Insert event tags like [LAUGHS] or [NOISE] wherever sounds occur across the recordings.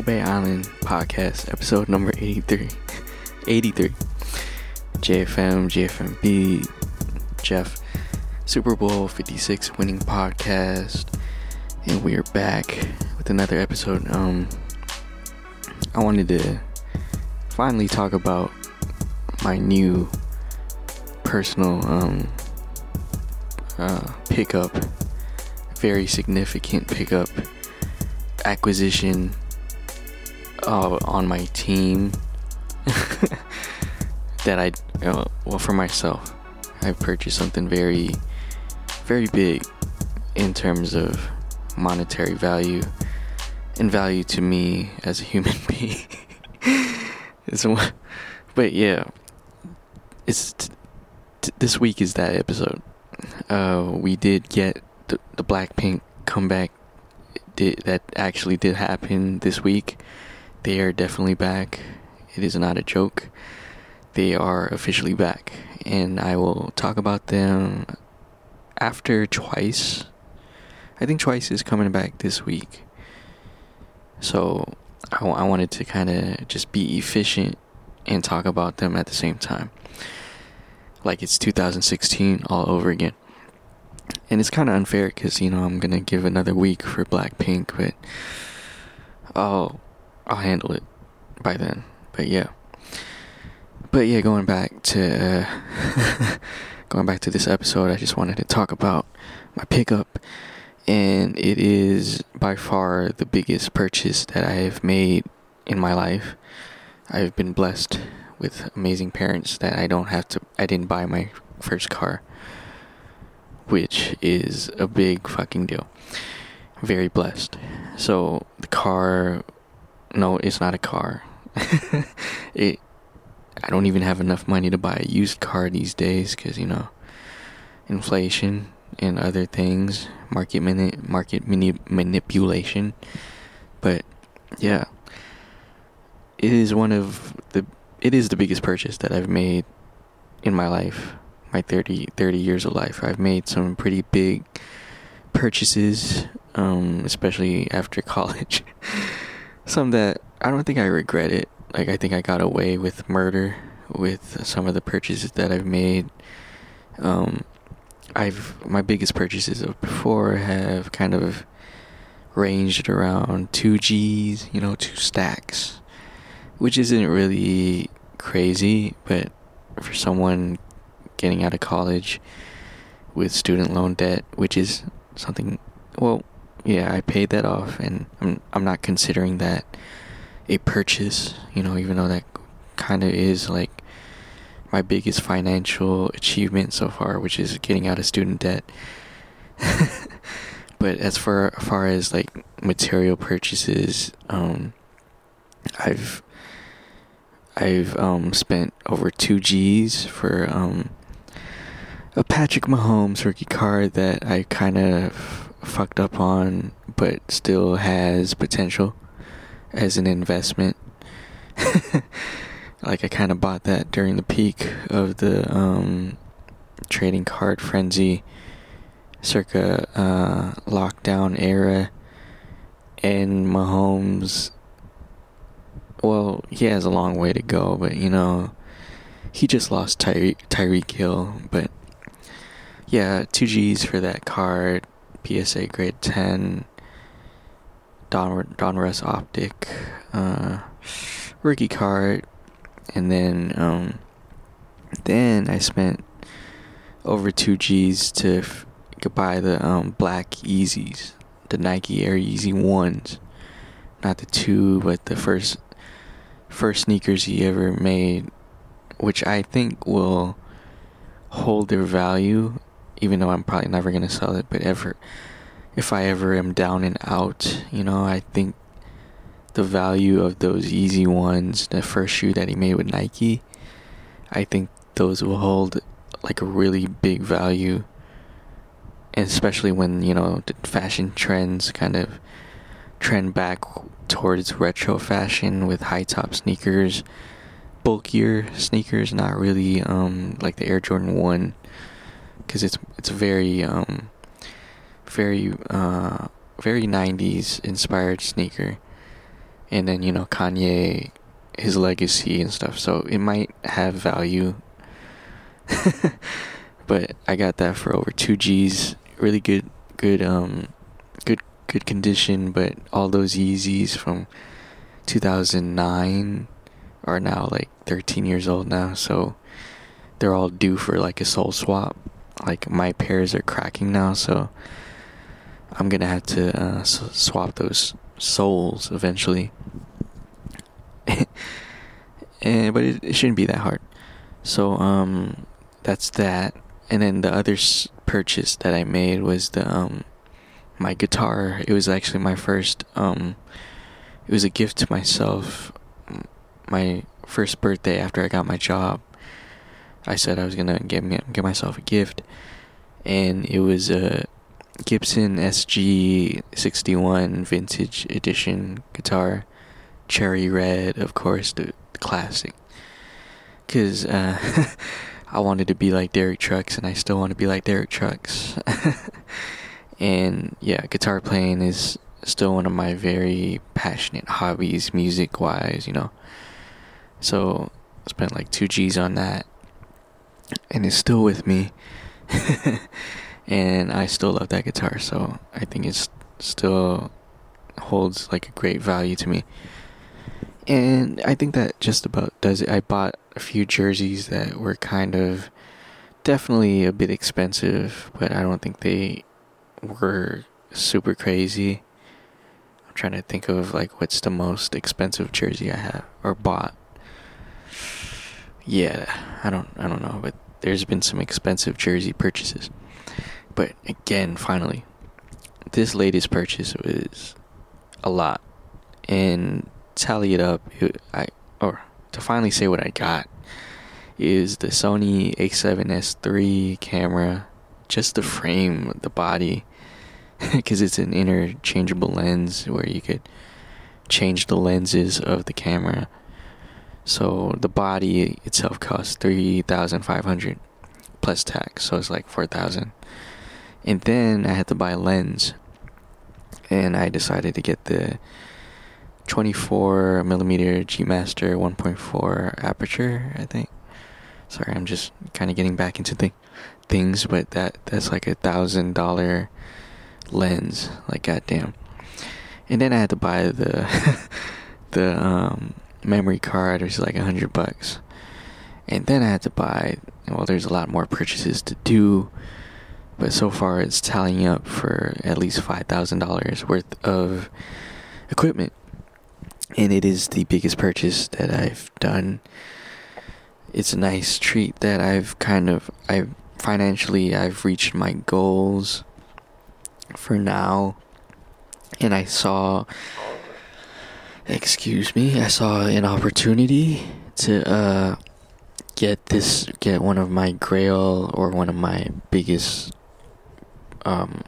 Bay Island podcast, episode number 83. 83. JFM, JFMB, Jeff, Super Bowl 56 winning podcast. And we are back with another episode. Um, I wanted to finally talk about my new personal um, uh, pickup, very significant pickup acquisition uh, on my team [LAUGHS] that I, uh, well, for myself, I purchased something very, very big in terms of monetary value and value to me as a human [LAUGHS] being. it's, one, but yeah, it's t- t- this week is that episode. Uh, we did get the, the Blackpink comeback. Did that actually did happen this week? They are definitely back. It is not a joke. They are officially back, and I will talk about them after Twice. I think Twice is coming back this week. So I, w- I wanted to kind of just be efficient and talk about them at the same time. Like it's 2016 all over again. And it's kind of unfair because, you know, I'm going to give another week for Blackpink, but I'll, I'll handle it by then. But yeah. But yeah, going back to uh, [LAUGHS] going back to this episode, I just wanted to talk about my pickup and it is by far the biggest purchase that I have made in my life. I've been blessed with amazing parents that I don't have to I didn't buy my first car, which is a big fucking deal. Very blessed. So the car no, it's not a car. [LAUGHS] it I don't even have enough money to buy a used car these days cuz you know inflation and other things, market mani- market mani- manipulation. But yeah, it is one of the it is the biggest purchase that I've made in my life. My 30, 30 years of life. I've made some pretty big purchases, um, especially after [LAUGHS] college. Some that I don't think I regret it. Like I think I got away with murder with some of the purchases that I've made. Um, I've my biggest purchases of before have kind of ranged around two G's, you know, two stacks, which isn't really crazy, but for someone getting out of college with student loan debt, which is something, well, yeah, I paid that off, and I'm I'm not considering that a purchase, you know, even though that kind of is like my biggest financial achievement so far, which is getting out of student debt. [LAUGHS] but as far far as like material purchases, um, I've I've um, spent over two G's for um, a Patrick Mahomes rookie card that I kind of fucked up on, but still has potential as an investment. [LAUGHS] like I kind of bought that during the peak of the um, trading card frenzy, circa uh, lockdown era, and Mahomes. Well, he has a long way to go, but you know, he just lost Tyre- Tyreek Hill. But yeah, two G's for that card. PSA grade ten. Don Donruss optic, uh, rookie card, and then um, then I spent over two G's to f- buy the um, black Yeezys, the Nike Air Yeezy ones, not the two, but the first first sneakers he ever made, which I think will hold their value, even though I'm probably never gonna sell it, but ever if I ever am down and out, you know, I think the value of those Yeezy ones, the first shoe that he made with Nike, I think those will hold like a really big value. And especially when, you know, the fashion trends kind of trend back towards retro fashion with high top sneakers, bulkier sneakers, not really um like the Air Jordan 1 cuz it's it's very um very uh very 90s inspired sneaker and then you know Kanye, his legacy and stuff. So it might have value. [LAUGHS] but I got that for over two G's. Really good, good, um, good, good condition. But all those Yeezys from 2009 are now like 13 years old now, so they're all due for like a sole swap. Like my pairs are cracking now, so I'm gonna have to uh, swap those soles eventually. and [LAUGHS] but it, it, shouldn't be that hard. So um, that's that. And then the other s- purchase that I made was the um, my guitar. It was actually my first um, it was a gift to myself. My first birthday after I got my job, I said I was gonna get me get myself a gift, and it was a Gibson SG sixty one vintage edition guitar, cherry red, of course, the, classic. Cause uh, [LAUGHS] I wanted to be like Derek Trucks, and I still want to be like Derek Trucks. [LAUGHS] and yeah, guitar playing is still one of my very passionate hobbies, music wise, you know. So spent like two G's on that, and it's still with me. [LAUGHS] and I still love that guitar, so I think it still holds like a great value to me. And I think that just about does it. I bought a few jerseys that were kind of definitely a bit expensive, but I don't think they were super crazy. I'm trying to think of like what's the most expensive jersey I have or bought. Yeah, I don't I don't know, but there's been some expensive jersey purchases. But again, finally, this latest purchase was a lot. And tally it up, I or to finally say what I got is the Sony A7S3 camera, just the frame, the body [LAUGHS] because it's an interchangeable lens where you could change the lenses of the camera. So the body itself costs three thousand five hundred plus tax, so it's like four thousand. And then I had to buy a lens, and I decided to get the 24 millimeter G Master 1.4 aperture. I think. Sorry, I'm just kind of getting back into the things, but that that's like a thousand dollar lens. Like goddamn. And then I had to buy the [LAUGHS] the um, memory card, is like a hundred bucks. And then I had to buy. Well, there's a lot more purchases to do, but so far it's tallying up for at least five thousand dollars worth of equipment, and it is the biggest purchase that I've done. It's a nice treat that I've kind of I financially I've reached my goals for now. And I saw, excuse me, I saw an opportunity to uh, get this, get one of my grail or one of my biggest um,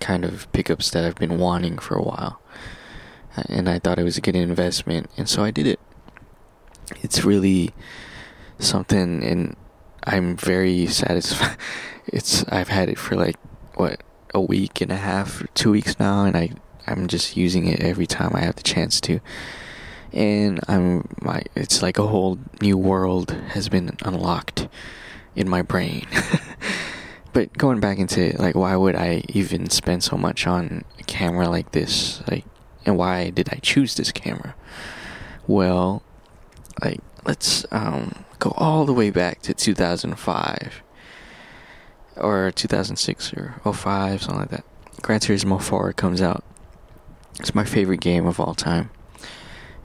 kind of pickups that I've been wanting for a while. And I thought it was a good investment, and so I did it. It's really something, and I'm very satisfied. [LAUGHS] It's I've had it for like what a week and a half, two weeks now, and I I'm just using it every time I have the chance to. And I'm my it's like a whole new world has been unlocked in my brain. [LAUGHS] but going back into like why would I even spend so much on a camera like this? Like and why did I choose this camera? Well, like let's um go all the way back to 2005 or 2006 or 05, something like that. Gran Turismo 4 comes out. It's my favorite game of all time.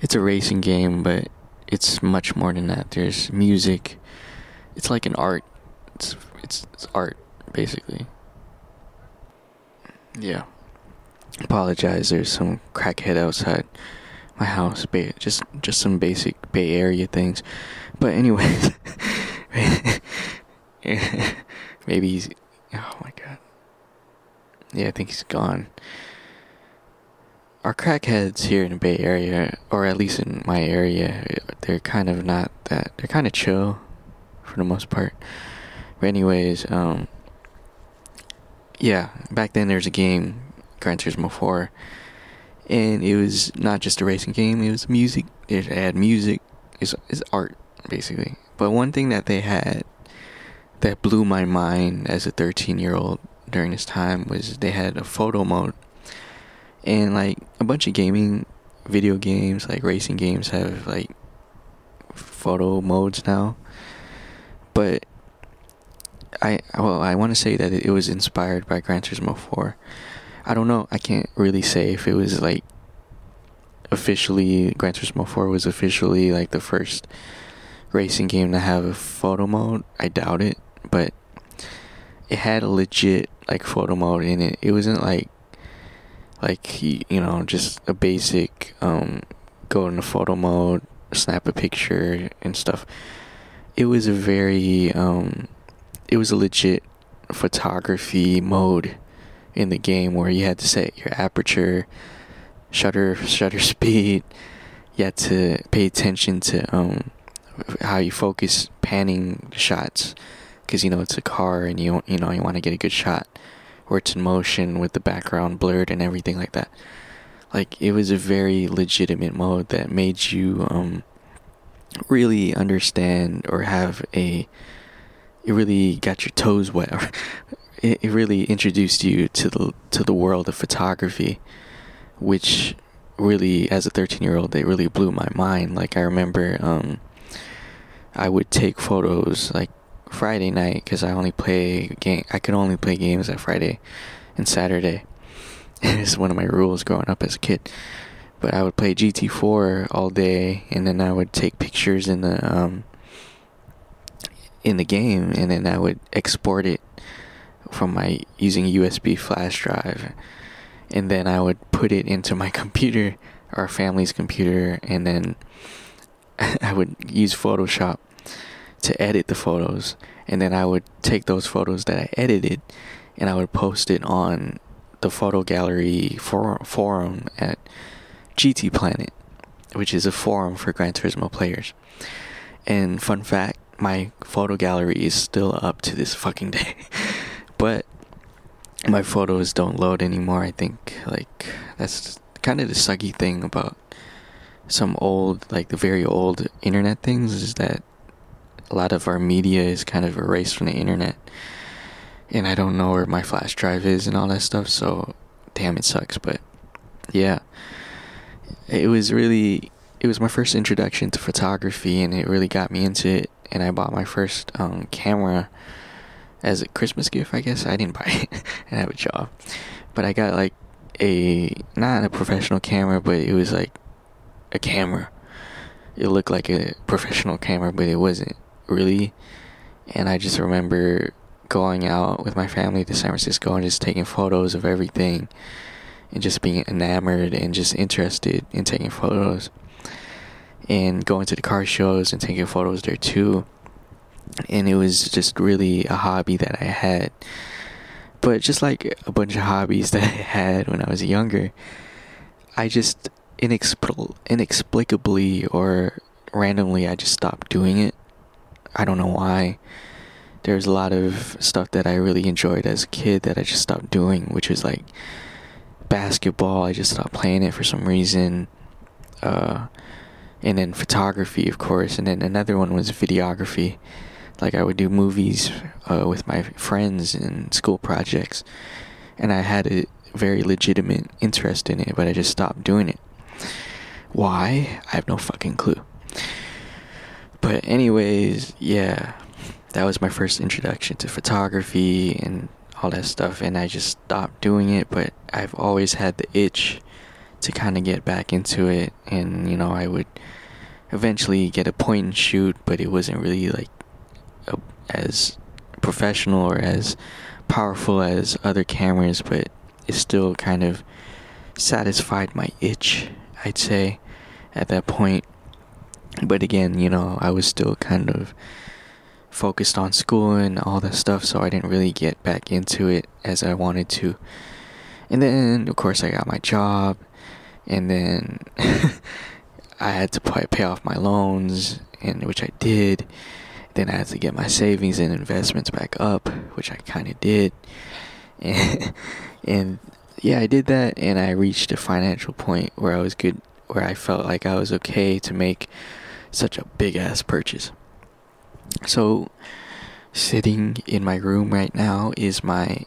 It's a racing game, but it's much more than that. There's music. It's like an art. It's it's, it's art basically. Yeah. Apologize. There's some crackhead outside my house. Bay, just just some basic Bay Area things. But anyways. [LAUGHS] Maybe he's. Oh my god. Yeah, I think he's gone. Our crackheads here in the Bay Area, or at least in my area, they're kind of not that. They're kind of chill, for the most part. But anyways, um, yeah, back then there's a game, Gran Turismo 4, and it was not just a racing game; it was music. It had music. It's, it's art basically. But one thing that they had that blew my mind as a 13 year old during this time was they had a photo mode. And like a bunch of gaming video games, like racing games, have like photo modes now. But I well, I want to say that it was inspired by Gran Turismo 4. I don't know. I can't really say if it was like officially Gran Turismo 4 was officially like the first racing game to have a photo mode. I doubt it, but it had a legit like photo mode in it. It wasn't like like you know just a basic um go into photo mode, snap a picture and stuff. It was a very um it was a legit photography mode in the game where you had to set your aperture, shutter shutter [LAUGHS] speed. You had to pay attention to um how you focus panning shots because you know it's a car and you you know you want to get a good shot where it's in motion with the background blurred and everything like that. Like it was a very legitimate mode that made you um really understand or have a it really got your toes wet. [LAUGHS] it, it really introduced you to the to the world of photography, which really, as a 13 year old, it really blew my mind. Like I remember, um, I would take photos like Friday night because I only play game. I could only play games at Friday and Saturday. [LAUGHS] it's one of my rules growing up as a kid. But I would play GT4 all day, and then I would take pictures in the um, in the game, and then I would export it from my using USB flash drive, and then I would put it into my [LAUGHS] computer, our family's computer, and then [LAUGHS] I would use Photoshop to edit the photos, and then I would take those photos that I edited, and I would post it on the photo gallery for, forum at GT Planet, which is a forum for Gran Turismo players. And fun fact, my photo gallery is still up to this fucking day. [LAUGHS] but my photos don't load anymore. I think like that's kind of the sucky thing about some old like the very old internet things is that a lot of our media is kind of erased from the internet. And I don't know where my flash drive is and all that stuff, so damn it sucks, but yeah. It was really it was my first introduction to photography and it really got me into it and I bought my first um, camera as a Christmas gift, I guess. I didn't buy it. [LAUGHS] I have a job. But I got like a not a professional camera, but it was like a camera. It looked like a professional camera, but it wasn't really. And I just remember going out with my family to San Francisco and just taking photos of everything and just being enamored and just interested in taking photos and going to the car shows and taking photos there too. And it was just really a hobby that I had. But just like a bunch of hobbies [LAUGHS] that I had when I was younger, I just inexpl- inexplicably or randomly I just stopped doing it. I don't know why. There's a lot of stuff that I really enjoyed as a kid that I just stopped doing, which was like basketball. I just stopped playing it for some reason. Uh, and then photography, of course, and then another one was videography. Like I would do movies uh, with my friends and school projects, and I had a very legitimate interest in it, but I just stopped doing it. Why? I have no fucking clue. But anyways, yeah, that was my first introduction to photography and all that stuff, and I just stopped doing it. But I've always had the itch to kind of get back into it, and you know, I would eventually get a point and shoot, but it wasn't really like a, as professional or as powerful as other cameras, but it still kind of satisfied my itch, I'd say, at that point. But again, you know, I was still kind of focused on school and all that stuff, so I didn't really get back into it as I wanted to. And then, of course, I got my job and then [LAUGHS] I had to pay, off my loans, and which I did. Then I had to get my savings and investments back up, which I kind of did. And, [LAUGHS] and yeah, I did that and I reached a financial point where I was good, where I felt like I was okay to make such a big ass purchase. So, sitting in my room right now is my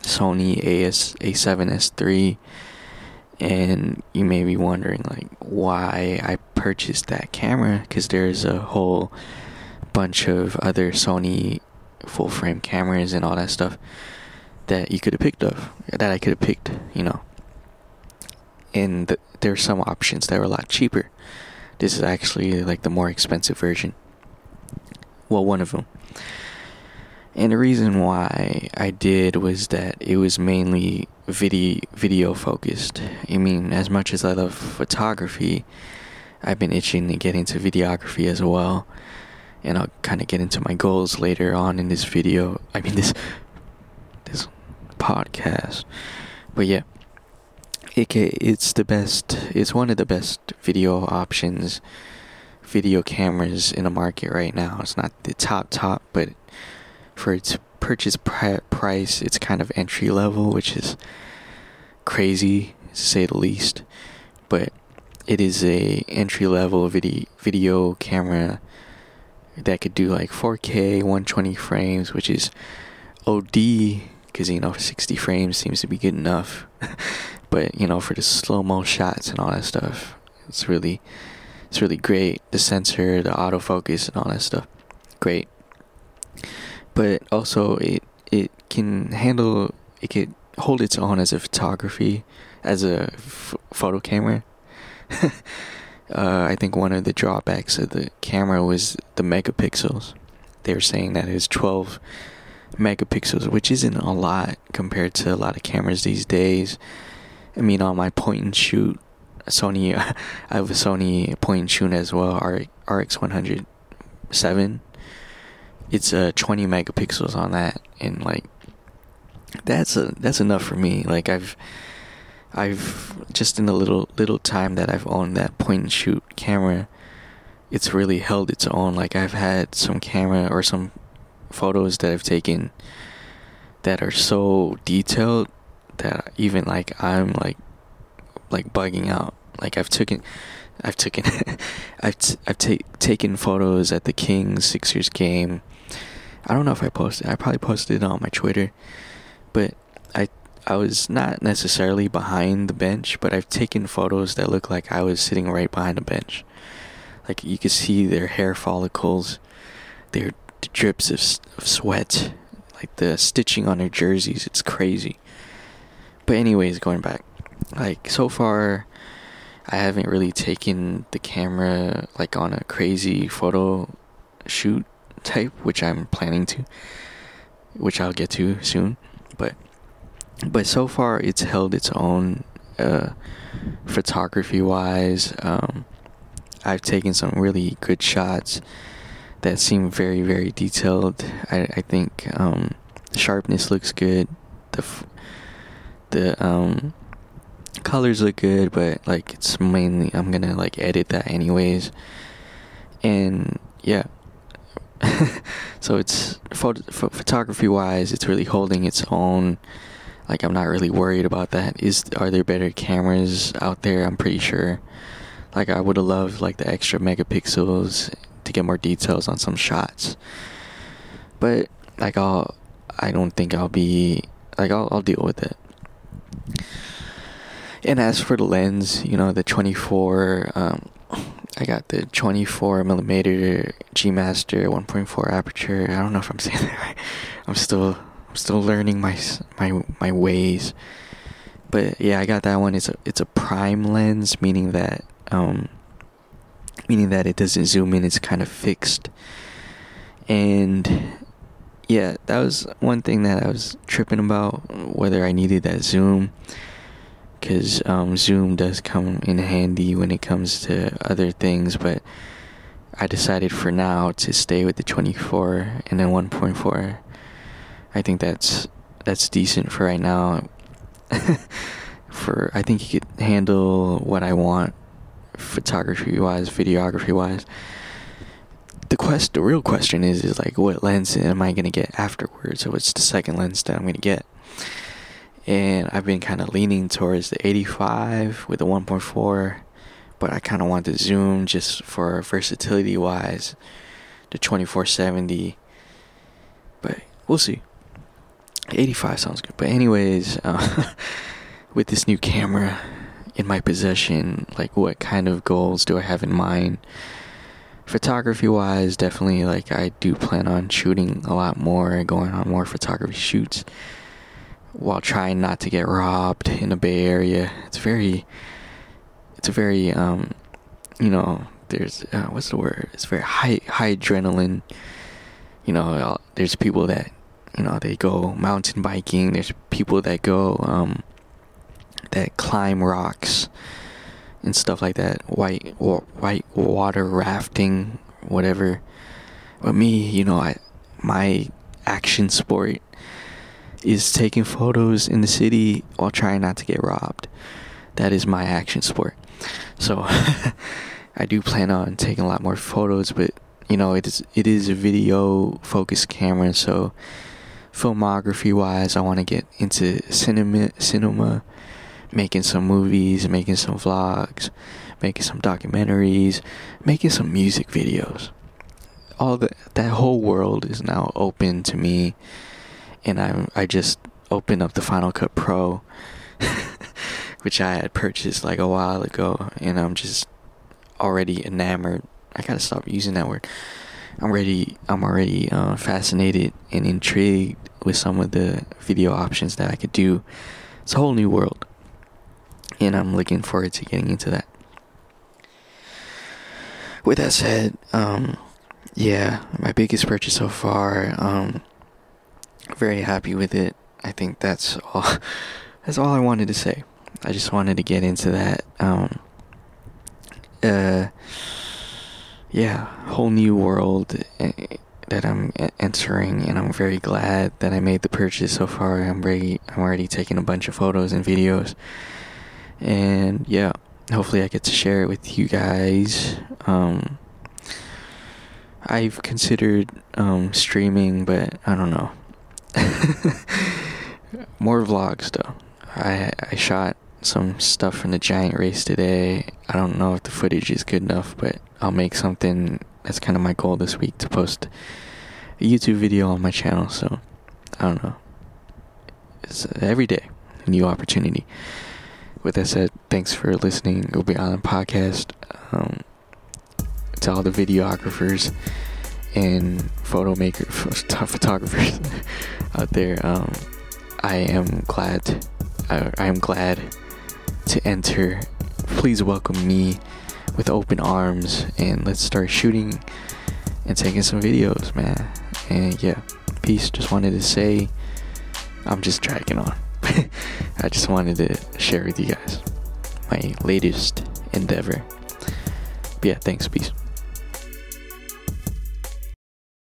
Sony AS A7S III and you may be wondering like why I purchased that camera? Because there's a whole bunch of other Sony full frame cameras and all that stuff that you could have picked up that I could have picked you know. And th- there's some options that are a lot cheaper this is actually uh, like the more expensive version well one of them and the reason why I did was that it was mainly video video focused. I mean, as much as I love photography, I've been itching to get into videography as well. And I'll kind of get into my goals later on in this video. I mean this this podcast. But yeah, it, it's the best. It's one of the best video options, video cameras in the market right now. It's not the top top, but for its purchase price, it's kind of entry level, which is crazy to say the least. But it is a entry level video video camera that could do like 4K 120 frames, which is OD because you know 60 frames seems to be good enough. [LAUGHS] but you know for the slow mo shots and all that stuff, it's really it's really great. The sensor, the autofocus, and all that stuff, great but also it it can handle it can hold its own as a photography as a f- photo camera. [LAUGHS] uh, I think one of the drawbacks of the camera was the megapixels. They were saying that it was 12 megapixels, which isn't a lot compared to a lot of cameras these days. I mean, on my point and shoot, Sony, [LAUGHS] I have a Sony point and shoot as well, RX 107 it's uh 20 megapixels on that and like that's a that's enough for me. Like i've i've just in the little little time that i've owned that point and shoot camera it's really held its own. Like i've had some camera or some photos that i've taken that are so detailed that even like i'm like like bugging out like i've taken i've taken [LAUGHS] i've t- i've ta- taken photos at the kings sixers game I don't know if I posted. I probably posted it on my Twitter, but I I was not necessarily behind the bench, but I've taken photos that look like I was sitting right behind the bench. Like you could see their hair follicles, their drips of, of sweat, like the stitching on their jerseys. It's crazy. But anyways, going back, like so far, I haven't really taken the camera like on a crazy photo shoot type, which I'm planning to, which I'll get to soon. But but so far, it's held its own uh, photography wise. Um, I've taken some really good shots that seem very very detailed. I I think um, the sharpness looks good. The f- the um, colors look good, but like it's mainly I'm gonna like edit that anyways. And yeah, [LAUGHS] so it's photo, photography wise, it's really holding its own. Like I'm not really worried about that. Is are there better cameras out there? I'm pretty sure. Like I would have loved like the extra megapixels to get more details on some shots. But like I'll, I don't think I'll be like I'll I'll deal with it. And as for the lens, you know, the 24 um, I got the 24 millimeter G Master 1.4 aperture. I don't know if I'm [LAUGHS] saying that right. I'm still I'm still learning my my my ways. But yeah, I got that one. It's a it's a prime lens, meaning that um meaning that it doesn't zoom in. It's kind of fixed. And yeah, that was one thing that I was tripping about whether I needed that zoom because um, Zoom does come in handy when it comes to other things, but I decided for now to stay with the 24 and then 1.4. I think that's that's decent for right now. [LAUGHS] for I think you could handle what I want photography wise, videography wise. The quest the real question is is like what lens am I gonna get afterwards? So what's the second lens that I'm gonna get? and I've been kind of leaning towards the 85 with the 1.4, but I kind of want the zoom just for versatility wise, the 2470. But we'll see. 85 sounds good. But anyways, [LAUGHS] uh, with this new camera in my possession, like what kind of goals do I have in mind? Photography wise, definitely like I do plan on shooting a lot more and going on more photography shoots while trying not to get robbed in the Bay Area. It's very, it's a very, um, you know, there's uh, what's the word? It's very high high adrenaline. You know, uh, there's people that, you know, they go mountain biking. There's people that go, um, that climb rocks and stuff like that. White white water rafting, whatever. But me, you know, I my action sport is taking photos in the city while trying not to get robbed. That is my action sport. So [LAUGHS] I do plan on taking a lot more photos, but you know, it is it is a video focused camera, so filmography wise, I want to get into cinema cinema, making some movies, making some vlogs, making some documentaries, making some music videos. All the that whole world is now open to me and I I just opened up the Final Cut Pro, [LAUGHS] which I had purchased like a while ago, and I'm just already enamored. I gotta stop using that word. I'm ready. I'm already uh, fascinated and intrigued with some of the video options that I could do. It's a whole new world, and I'm looking forward to getting into that. With that said, um, yeah, my biggest purchase so far. Um, very happy with it. I think that's all. [LAUGHS] That's all I wanted to say. I just wanted to get into that. Um, uh, yeah, whole new world eh, that I'm entering, and I'm very glad that I made the purchase so far. I'm ready. I'm already taking a bunch of photos and videos, and yeah, hopefully I get to share it with you guys. Um, I've considered um, streaming, but I don't know. [LAUGHS] More vlogs though. I I shot some stuff from the giant race today. I don't know if the footage is good enough, but I'll make something. That's kind of my goal this week to post a YouTube video on my channel. So I don't know. It's uh, every day a new opportunity. With that said, thanks for listening. it'll Go Beyond podcast. Um, to all the videographers and photo maker [LAUGHS] photographers [LAUGHS] out there um, i am glad I, I am glad to enter please welcome me with open arms and let's start shooting and taking some videos man and yeah peace just wanted to say i'm just dragging on [LAUGHS] i just wanted to share with you guys my latest endeavor. But yeah thanks. Peace